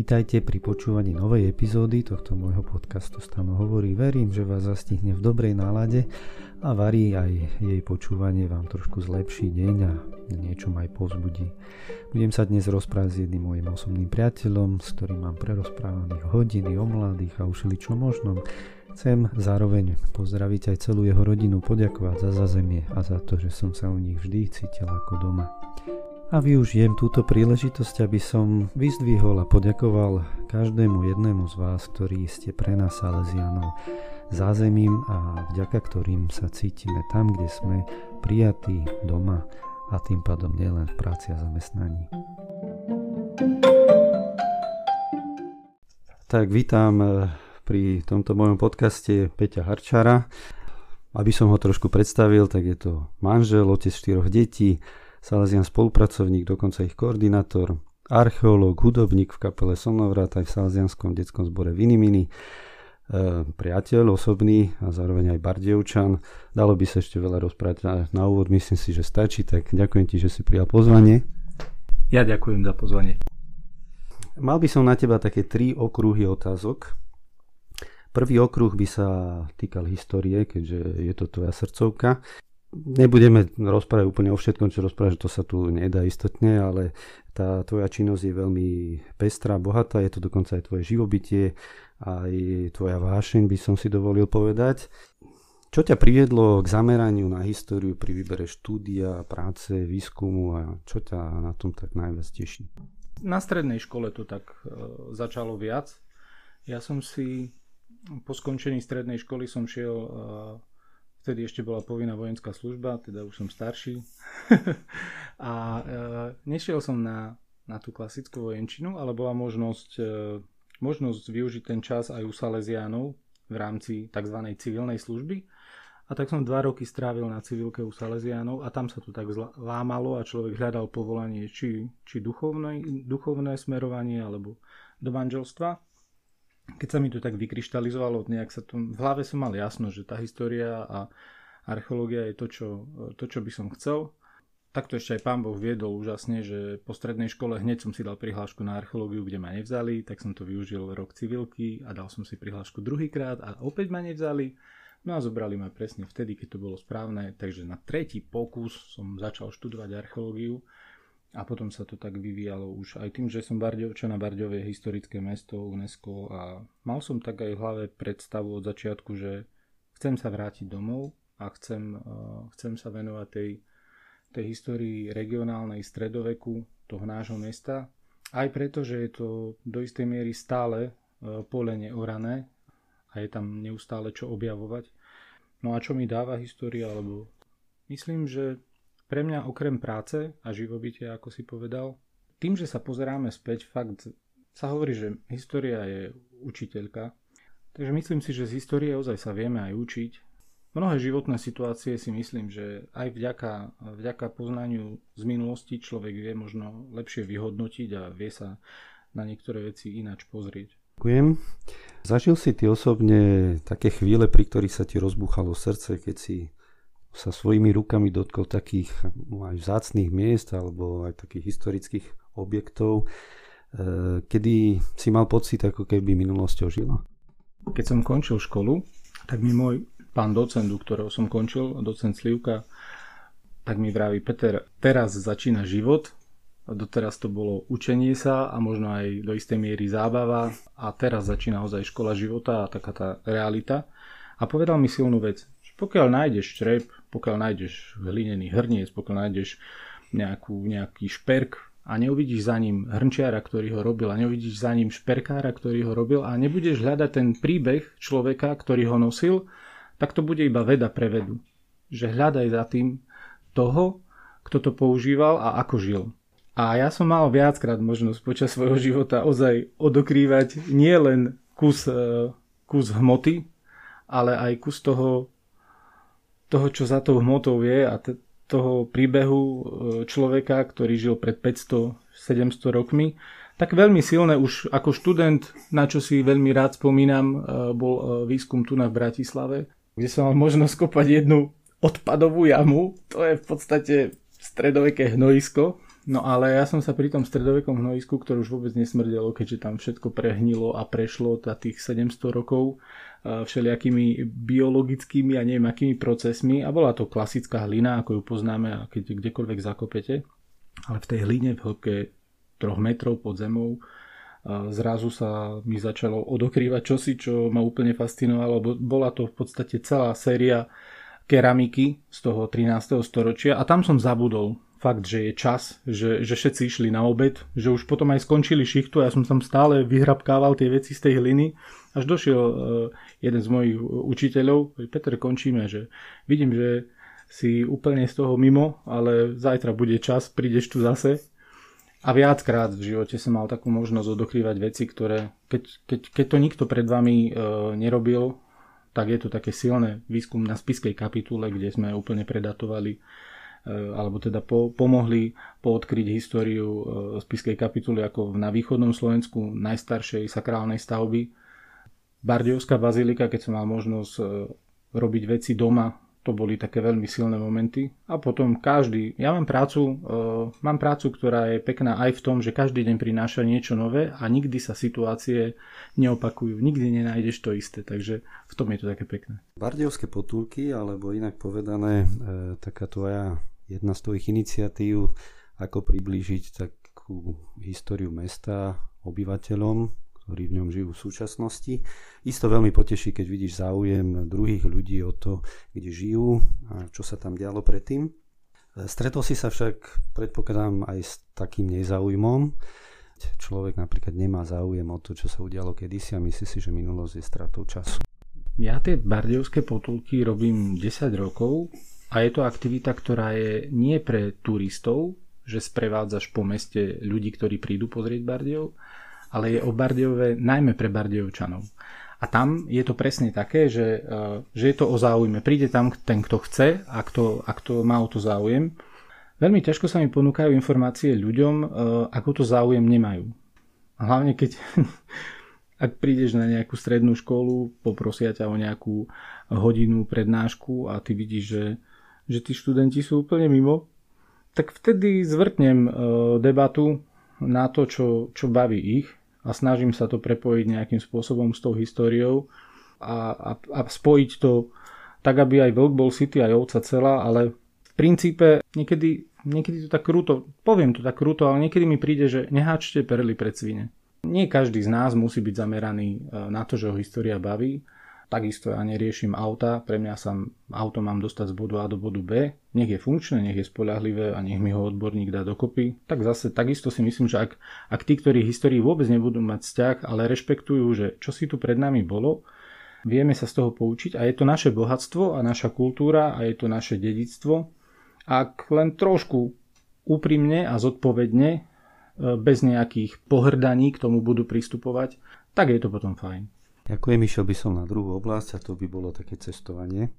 Vítajte pri počúvaní novej epizódy tohto môjho podcastu Stano hovorí. Verím, že vás zastihne v dobrej nálade a varí aj jej počúvanie vám trošku zlepší deň a niečo aj pozbudí. Budem sa dnes rozprávať s jedným môjim osobným priateľom, s ktorým mám prerozprávaných hodiny o mladých a ušili čo možnom. Chcem zároveň pozdraviť aj celú jeho rodinu, poďakovať za zazemie a za to, že som sa u nich vždy cítil ako doma a využijem túto príležitosť, aby som vyzdvihol a poďakoval každému jednému z vás, ktorí ste pre nás Salesianov zázemím a vďaka ktorým sa cítime tam, kde sme prijatí doma a tým pádom nielen v práci a zamestnaní. Tak vítam eh, pri tomto mojom podcaste Peťa Harčara. Aby som ho trošku predstavil, tak je to manžel, otec štyroch detí, Salesian spolupracovník, dokonca ich koordinátor, archeológ, hudobník v kapele Somnovrat aj v Salesianskom detskom zbore Vinimini, e, priateľ osobný a zároveň aj Bardejovčan. Dalo by sa ešte veľa rozprávať na, na úvod, myslím si, že stačí, tak ďakujem ti, že si prijal pozvanie. Ja ďakujem za pozvanie. Mal by som na teba také tri okruhy otázok. Prvý okruh by sa týkal histórie, keďže je to tvoja srdcovka nebudeme rozprávať úplne o všetkom, čo že to sa tu nedá istotne, ale tá tvoja činnosť je veľmi pestrá, bohatá, je to dokonca aj tvoje živobytie, aj tvoja vášeň by som si dovolil povedať. Čo ťa priviedlo k zameraniu na históriu pri výbere štúdia, práce, výskumu a čo ťa na tom tak najviac teší? Na strednej škole to tak e, začalo viac. Ja som si po skončení strednej školy som šiel e, Vtedy ešte bola povinná vojenská služba, teda už som starší. a e, nešiel som na, na tú klasickú vojenčinu, ale bola možnosť, e, možnosť využiť ten čas aj u Salesiánov v rámci tzv. civilnej služby. A tak som dva roky strávil na civilke u Salesiánov a tam sa to tak lámalo a človek hľadal povolanie či, či duchovné, duchovné smerovanie alebo do manželstva keď sa mi to tak vykryštalizovalo, nejak sa to, v hlave som mal jasno, že tá história a archeológia je to čo, to, čo by som chcel. Takto ešte aj pán Boh viedol úžasne, že po strednej škole hneď som si dal prihlášku na archeológiu, kde ma nevzali, tak som to využil rok civilky a dal som si prihlášku druhýkrát a opäť ma nevzali. No a zobrali ma presne vtedy, keď to bolo správne, takže na tretí pokus som začal študovať archeológiu a potom sa to tak vyvíjalo už aj tým, že som Bardevčan a Bardov je historické mesto UNESCO a mal som tak aj v hlave predstavu od začiatku, že chcem sa vrátiť domov a chcem, uh, chcem sa venovať tej, tej histórii regionálnej stredoveku toho nášho mesta. Aj preto, že je to do istej miery stále uh, pole neorané a je tam neustále čo objavovať. No a čo mi dáva história, alebo myslím, že pre mňa okrem práce a živobytia, ako si povedal, tým, že sa pozeráme späť, fakt sa hovorí, že história je učiteľka. Takže myslím si, že z histórie ozaj sa vieme aj učiť. Mnohé životné situácie si myslím, že aj vďaka, vďaka poznaniu z minulosti človek vie možno lepšie vyhodnotiť a vie sa na niektoré veci ináč pozrieť. Ďakujem. Zažil si ty osobne také chvíle, pri ktorých sa ti rozbúchalo srdce, keď si sa svojimi rukami dotkol takých aj vzácných miest alebo aj takých historických objektov, e, kedy si mal pocit, ako keby minulosťou žila? Keď som končil školu, tak mi môj pán docent, ktorého som končil, docent Slivka, tak mi vraví, Peter, teraz začína život, doteraz to bolo učenie sa a možno aj do istej miery zábava a teraz začína ozaj škola života a taká tá realita. A povedal mi silnú vec, pokiaľ nájdeš črep, pokiaľ nájdeš hlinený hrniec, pokiaľ nájdeš nejakú, nejaký šperk a neuvidíš za ním hrnčiara, ktorý ho robil a neuvidíš za ním šperkára, ktorý ho robil a nebudeš hľadať ten príbeh človeka, ktorý ho nosil, tak to bude iba veda pre vedu. Že hľadaj za tým toho, kto to používal a ako žil. A ja som mal viackrát možnosť počas svojho života ozaj odokrývať nie len kus, e, kus hmoty, ale aj kus toho toho, čo za tou hmotou je a t- toho príbehu e, človeka, ktorý žil pred 500-700 rokmi, tak veľmi silné už ako študent, na čo si veľmi rád spomínam, e, bol e, výskum tu na v Bratislave, kde som mal možnosť kopať jednu odpadovú jamu. To je v podstate stredoveké hnojisko, No ale ja som sa pri tom stredovekom hnojisku, ktoré už vôbec nesmrdelo, keďže tam všetko prehnilo a prešlo za tých 700 rokov všelijakými biologickými a neviem akými procesmi a bola to klasická hlina, ako ju poznáme keď kdekoľvek zakopete. Ale v tej hline v hĺbke troch metrov pod zemou zrazu sa mi začalo odokrývať čosi, čo ma úplne fascinovalo. Bola to v podstate celá séria keramiky z toho 13. storočia a tam som zabudol fakt, že je čas, že, že všetci išli na obed, že už potom aj skončili šichtu a ja som tam stále vyhrabkával tie veci z tej hliny. Až došiel uh, jeden z mojich učiteľov, Peter, končíme, že vidím, že si úplne z toho mimo, ale zajtra bude čas, prídeš tu zase. A viackrát v živote som mal takú možnosť odokrývať veci, ktoré, keď, keď, keď to nikto pred vami e, nerobil, tak je to také silné výskum na spiskej kapitule, kde sme úplne predatovali alebo teda po, pomohli poodkryť históriu e, spiskej kapituly ako na východnom Slovensku najstaršej sakrálnej stavby. Bardiovská bazilika, keď som mal možnosť e, robiť veci doma, to boli také veľmi silné momenty. A potom každý, ja mám prácu, uh, mám prácu, ktorá je pekná aj v tom, že každý deň prináša niečo nové a nikdy sa situácie neopakujú. Nikdy nenájdeš to isté, takže v tom je to také pekné. Bardiovské potulky, alebo inak povedané, e, taká tvoja jedna z tvojich iniciatív, ako priblížiť takú históriu mesta obyvateľom, ktorí v ňom žijú v súčasnosti. Isto veľmi poteší, keď vidíš záujem druhých ľudí o to, kde žijú a čo sa tam dialo predtým. Stretol si sa však, predpokladám, aj s takým nezáujmom. Človek napríklad nemá záujem o to, čo sa udialo kedysi a myslí si, že minulosť je stratou času. Ja tie bardiovské potulky robím 10 rokov a je to aktivita, ktorá je nie pre turistov, že sprevádzaš po meste ľudí, ktorí prídu pozrieť Bardiov, ale je o Bardejove najmä pre Bardejovčanov. A tam je to presne také, že, e, že je to o záujme. Príde tam ten, kto chce a kto, a kto má o to záujem. Veľmi ťažko sa mi ponúkajú informácie ľuďom, e, ako to záujem nemajú. Hlavne keď ak prídeš na nejakú strednú školu, poprosia ťa o nejakú hodinu prednášku a ty vidíš, že, že tí študenti sú úplne mimo, tak vtedy zvrtnem e, debatu na to, čo, čo baví ich a snažím sa to prepojiť nejakým spôsobom s tou históriou a, a, a spojiť to tak, aby aj vlk bol city, aj ovca celá, ale v princípe niekedy, niekedy to tak krúto, poviem to tak krúto, ale niekedy mi príde, že neháčte perly pred svine. Nie každý z nás musí byť zameraný e, na to, že ho história baví, Takisto ja neriešim auta, pre mňa sa auto mám dostať z bodu A do bodu B, nech je funkčné, nech je spolahlivé a nech mi ho odborník dá dokopy. Tak zase takisto si myslím, že ak, ak tí, ktorí histórii vôbec nebudú mať vzťah, ale rešpektujú, že čo si tu pred nami bolo, vieme sa z toho poučiť a je to naše bohatstvo a naša kultúra a je to naše dedictvo. Ak len trošku úprimne a zodpovedne, e, bez nejakých pohrdaní k tomu budú pristupovať, tak je to potom fajn. Ďakujem, išiel by som na druhú oblasť a to by bolo také cestovanie.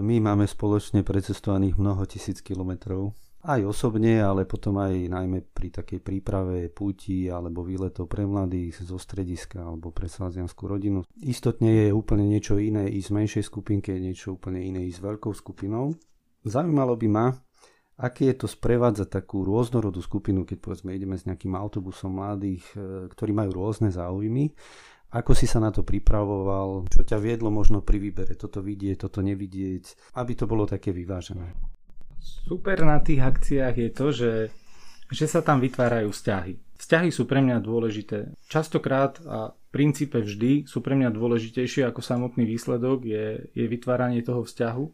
My máme spoločne precestovaných mnoho tisíc kilometrov, aj osobne, ale potom aj najmä pri takej príprave púti alebo výletov pre mladých zo strediska alebo pre slazianskú rodinu. Istotne je úplne niečo iné ísť z menšej skupinke, niečo úplne iné ísť s veľkou skupinou. Zaujímalo by ma, aké je to sprevádzať takú rôznorodú skupinu, keď povedzme ideme s nejakým autobusom mladých, e, ktorí majú rôzne záujmy ako si sa na to pripravoval? Čo ťa viedlo možno pri výbere? Toto vidieť, toto nevidieť, aby to bolo také vyvážené. Super na tých akciách je to, že, že sa tam vytvárajú vzťahy. Vzťahy sú pre mňa dôležité. Častokrát a v princípe vždy sú pre mňa dôležitejšie ako samotný výsledok je, je vytváranie toho vzťahu.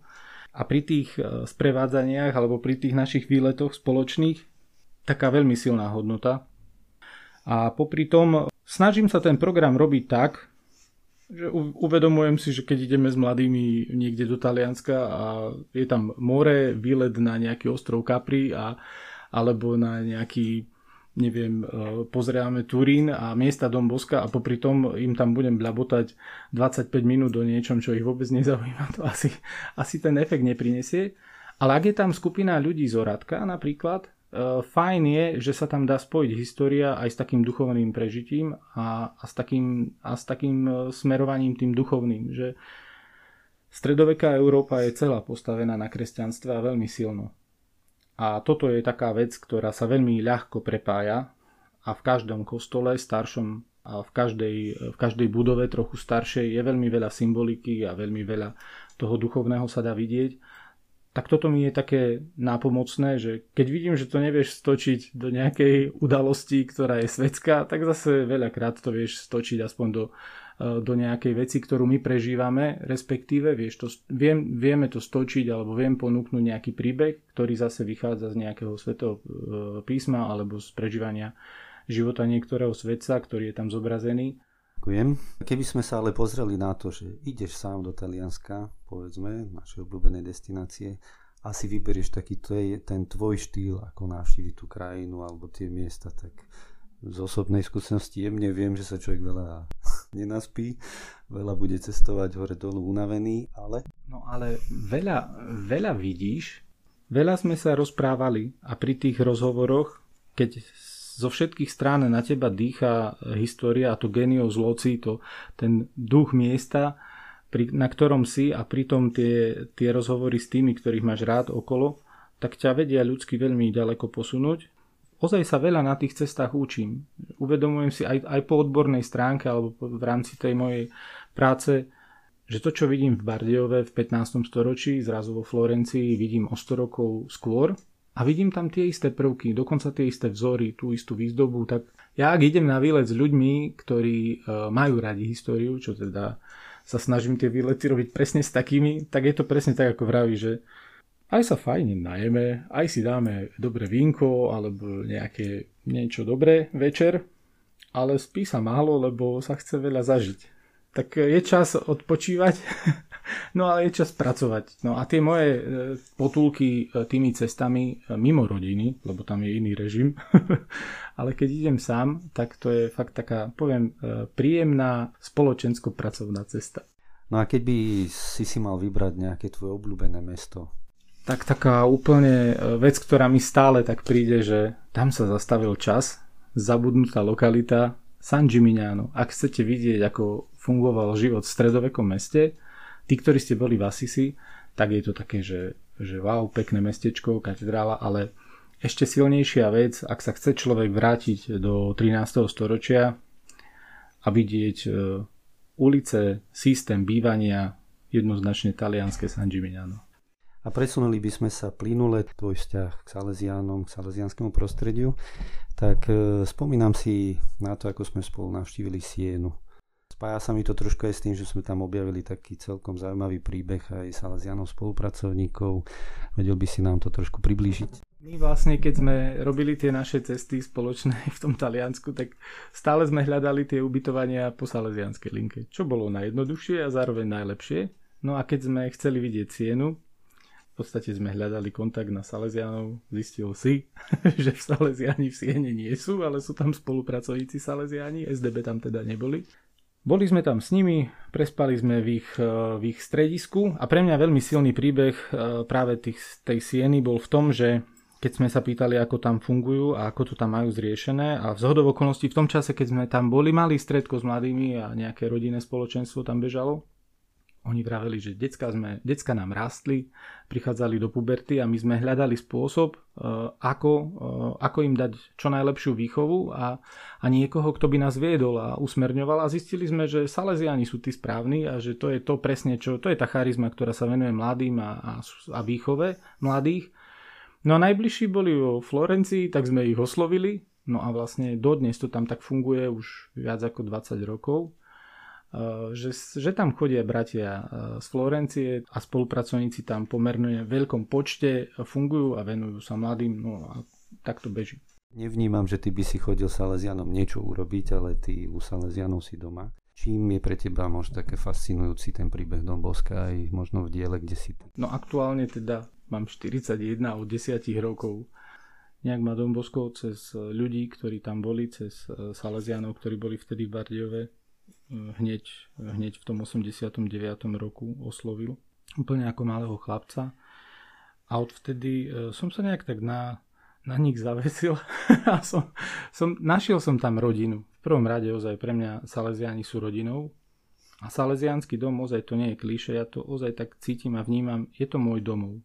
A pri tých e, sprevádzaniach alebo pri tých našich výletoch spoločných taká veľmi silná hodnota. A popri tom Snažím sa ten program robiť tak, že uvedomujem si, že keď ideme s mladými niekde do Talianska a je tam more, výlet na nejaký ostrov Capri a, alebo na nejaký neviem, e, pozrieme Turín a miesta Dom Boska a popri tom im tam budem bľabotať 25 minút do niečom, čo ich vôbec nezaujíma, to asi, asi ten efekt neprinesie. Ale ak je tam skupina ľudí z Oradka napríklad, fajn je, že sa tam dá spojiť história aj s takým duchovným prežitím a, a, s, takým, a s takým e, smerovaním tým duchovným, že stredoveká Európa je celá postavená na kresťanstve a veľmi silno. A toto je taká vec, ktorá sa veľmi ľahko prepája a v každom kostole staršom a v každej, v každej budove trochu staršej je veľmi veľa symboliky a veľmi veľa toho duchovného sa dá vidieť. Tak toto mi je také nápomocné, že keď vidím, že to nevieš stočiť do nejakej udalosti, ktorá je svetská, tak zase veľakrát to vieš stočiť aspoň do, e, do nejakej veci, ktorú my prežívame, respektíve vieš to, viem, vieme to stočiť alebo viem ponúknuť nejaký príbeh, ktorý zase vychádza z nejakého svetého e, písma alebo z prežívania života niektorého svetca, ktorý je tam zobrazený. Ďakujem. Keby sme sa ale pozreli na to, že ideš sám do Talianska, povedzme, našej obľúbenej destinácie, asi vyberieš taký ten tvoj štýl, ako navštíviť tú krajinu alebo tie miesta, tak z osobnej skúsenosti jemne viem, že sa človek veľa nenaspí, veľa bude cestovať hore dolu unavený, ale... No ale veľa, veľa vidíš, veľa sme sa rozprávali a pri tých rozhovoroch, keď zo všetkých strán na teba dýcha história a to genius loci, to, ten duch miesta, pri, na ktorom si a pritom tie, tie rozhovory s tými, ktorých máš rád okolo, tak ťa vedia ľudsky veľmi ďaleko posunúť. Ozaj sa veľa na tých cestách učím. Uvedomujem si aj, aj po odbornej stránke alebo v rámci tej mojej práce, že to, čo vidím v Bardiove v 15. storočí, zrazu vo Florencii vidím o 100 rokov skôr a vidím tam tie isté prvky, dokonca tie isté vzory, tú istú výzdobu, tak ja ak idem na výlet s ľuďmi, ktorí e, majú radi históriu, čo teda sa snažím tie výlety robiť presne s takými, tak je to presne tak, ako vraví, že aj sa fajne najeme, aj si dáme dobré vínko alebo nejaké niečo dobré večer, ale spí sa málo, lebo sa chce veľa zažiť. Tak je čas odpočívať No ale je čas pracovať. No a tie moje e, potulky e, tými cestami e, mimo rodiny, lebo tam je iný režim, ale keď idem sám, tak to je fakt taká, poviem, príjemná spoločensko-pracovná cesta. No a keď by si si mal vybrať nejaké tvoje obľúbené mesto? Tak taká úplne vec, ktorá mi stále tak príde, že tam sa zastavil čas, zabudnutá lokalita San Gimignano. Ak chcete vidieť, ako fungoval život v stredovekom meste, Tí, ktorí ste boli v Asisi, tak je to také, že, že wow, pekné mestečko, katedrála, ale ešte silnejšia vec, ak sa chce človek vrátiť do 13. storočia a vidieť e, ulice, systém bývania, jednoznačne talianské San Gimignano. A presunuli by sme sa plynule tvoj vzťah k Salesianom, k salesianskému prostrediu, tak e, spomínam si na to, ako sme spolu navštívili Sienu. Spája sa mi to trošku aj s tým, že sme tam objavili taký celkom zaujímavý príbeh aj Salesianov spolupracovníkov. Vedel by si nám to trošku priblížiť? My vlastne, keď sme robili tie naše cesty spoločné v tom Taliansku, tak stále sme hľadali tie ubytovania po salesianskej linke, čo bolo najjednoduchšie a zároveň najlepšie. No a keď sme chceli vidieť cienu, podstate sme hľadali kontakt na Salesianov, zistil si, že v Salesiani v Siene nie sú, ale sú tam spolupracovníci Salesiani, SDB tam teda neboli. Boli sme tam s nimi, prespali sme v ich, eh, v ich stredisku. A pre mňa veľmi silný príbeh eh, práve tých, tej sieny bol v tom, že keď sme sa pýtali, ako tam fungujú a ako to tam majú zriešené a v okolností v tom čase, keď sme tam boli, mali stredko s mladými a nejaké rodinné spoločenstvo tam bežalo, oni vraveli, že decka, sme, decka nám rástli, prichádzali do puberty a my sme hľadali spôsob, e, ako, e, ako im dať čo najlepšiu výchovu a, a niekoho, kto by nás viedol a usmerňoval. A zistili sme, že Salesiani sú tí správni a že to je to presne, čo, to je tá charizma, ktorá sa venuje mladým a, a, a výchove mladých. No a najbližší boli vo Florencii, tak sme ich oslovili, no a vlastne dodnes to tam tak funguje už viac ako 20 rokov že, že tam chodia bratia eh, z Florencie a spolupracovníci tam pomerne veľkom počte fungujú a venujú sa mladým, no a tak to beží. Nevnímam, že ty by si chodil Salesianom niečo urobiť, ale ty u Salesianov si doma. Čím je pre teba možno také fascinujúci ten príbeh Domboska aj možno v diele, kde si ty? No aktuálne teda mám 41 od 10 rokov. Nejak ma Dombosko cez ľudí, ktorí tam boli, cez eh, Salesianov, ktorí boli vtedy v Bardiove, hneď, hneď v tom 89. roku oslovil, úplne ako malého chlapca. A odvtedy e, som sa nejak tak na, na nich zavesil a som, som, našiel som tam rodinu. V prvom rade ozaj pre mňa Salesiani sú rodinou a Salesiánsky dom ozaj to nie je kliše, ja to ozaj tak cítim a vnímam, je to môj domov.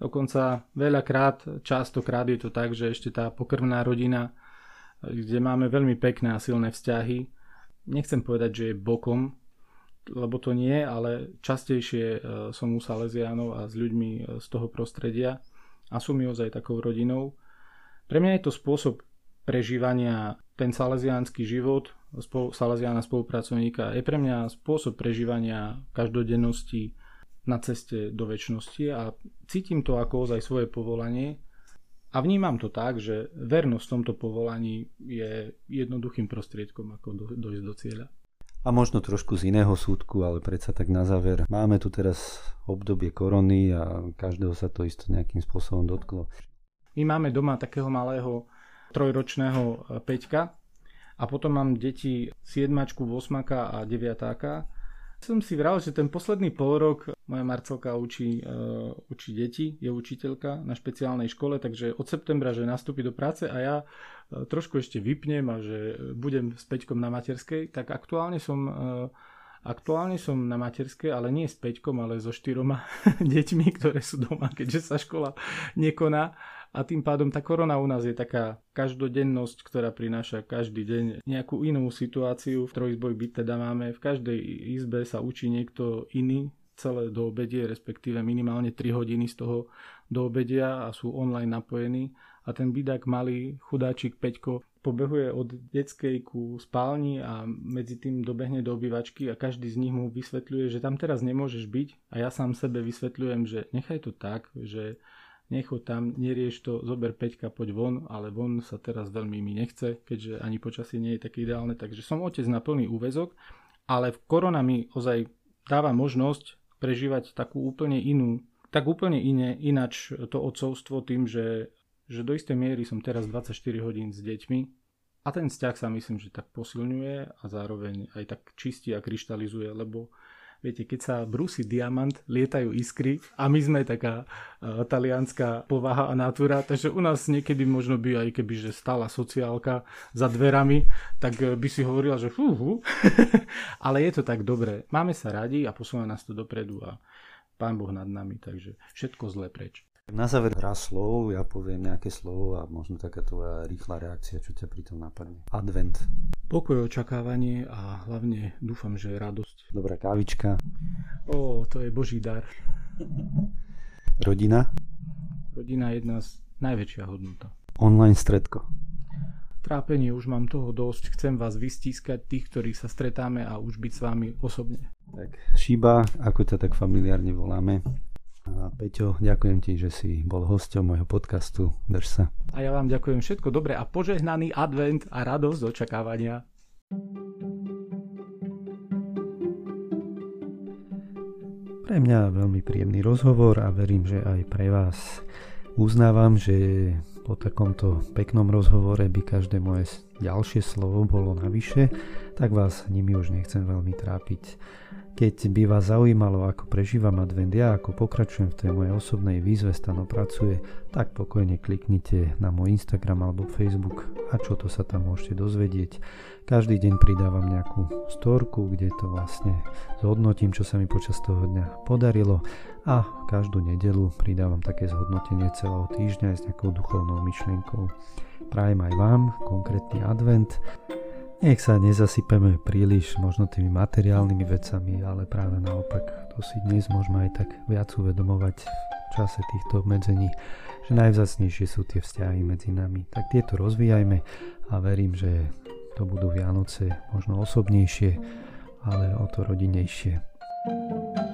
Dokonca veľakrát, častokrát je to tak, že ešte tá pokrvná rodina, kde máme veľmi pekné a silné vzťahy, nechcem povedať, že je bokom, lebo to nie, ale častejšie e, som u Salesiánov a s ľuďmi e, z toho prostredia a sú mi ozaj takou rodinou. Pre mňa je to spôsob prežívania, ten salesiánsky život, salesiána spolupracovníka, je pre mňa spôsob prežívania každodennosti na ceste do väčšnosti a cítim to ako ozaj svoje povolanie a vnímam to tak, že vernosť v tomto povolaní je jednoduchým prostriedkom, ako do, dojsť do cieľa. A možno trošku z iného súdku, ale predsa tak na záver. Máme tu teraz obdobie korony a každého sa to isto nejakým spôsobom dotklo. My máme doma takého malého trojročného e, Peťka a potom mám deti siedmačku, osmaka a deviatáka som si vral, že ten posledný pol rok moja Marcelka učí, uh, učí deti, je učiteľka na špeciálnej škole, takže od septembra, že nastúpi do práce a ja uh, trošku ešte vypnem a že budem s Peťkom na materskej, tak aktuálne som uh, Aktuálne som na materskej, ale nie s Peťkom, ale so štyroma deťmi, ktoré sú doma, keďže sa škola nekoná a tým pádom tá korona u nás je taká každodennosť, ktorá prináša každý deň nejakú inú situáciu. V trojizboj byt teda máme, v každej izbe sa učí niekto iný celé do obedie, respektíve minimálne 3 hodiny z toho do obedia a sú online napojení. A ten bydák malý chudáčik Peťko pobehuje od detskej ku spálni a medzi tým dobehne do obývačky a každý z nich mu vysvetľuje, že tam teraz nemôžeš byť. A ja sám sebe vysvetľujem, že nechaj to tak, že nechod tam, nerieš to, zober Peťka, poď von, ale von sa teraz veľmi mi nechce, keďže ani počasie nie je také ideálne, takže som otec na plný úvezok, ale korona mi ozaj dáva možnosť prežívať takú úplne inú, tak úplne iné, inač to otcovstvo tým, že, že do istej miery som teraz 24 hodín s deťmi a ten vzťah sa myslím, že tak posilňuje a zároveň aj tak čistí a kryštalizuje, lebo Viete, keď sa brúsi diamant, lietajú iskry a my sme taká uh, talianská povaha a natúra, takže u nás niekedy možno by aj keby, že stála sociálka za dverami, tak by si hovorila, že fú, fú. ale je to tak dobré. Máme sa radi a posúva nás to dopredu a Pán Boh nad nami, takže všetko zlé preč. Na záver raz slov, ja poviem nejaké slovo a možno taká tvoja rýchla reakcia, čo ťa pri tom napadne. Advent. Pokoj, očakávanie a hlavne dúfam, že radosť. Dobrá kávička. Ó, to je Boží dar. Rodina. Rodina je jedna z najväčšia hodnota. Online stredko. Trápenie, už mám toho dosť. Chcem vás vystískať, tých, ktorí sa stretáme a už byť s vami osobne. Tak, Šiba, ako ťa tak familiárne voláme, a Peťo, ďakujem ti, že si bol hosťom môjho podcastu. Drž sa. A ja vám ďakujem všetko dobré a požehnaný advent a radosť očakávania. Pre mňa veľmi príjemný rozhovor a verím, že aj pre vás. Uznávam, že po takomto peknom rozhovore by každé moje ďalšie slovo bolo navyše, tak vás nimi už nechcem veľmi trápiť. Keď by vás zaujímalo, ako prežívam advent ja, ako pokračujem v tej mojej osobnej výzve Stano pracuje, tak pokojne kliknite na môj Instagram alebo Facebook a čo to sa tam môžete dozvedieť. Každý deň pridávam nejakú storku, kde to vlastne zhodnotím, čo sa mi počas toho dňa podarilo a každú nedelu pridávam také zhodnotenie celého týždňa s nejakou duchovnou myšlienkou. Prajem aj vám konkrétny advent nech sa nezasypeme príliš možno tými materiálnymi vecami, ale práve naopak to si dnes môžeme aj tak viac uvedomovať v čase týchto obmedzení, že najvzácnejšie sú tie vzťahy medzi nami. Tak tieto rozvíjajme a verím, že to budú Vianoce možno osobnejšie, ale o to rodinejšie. thank you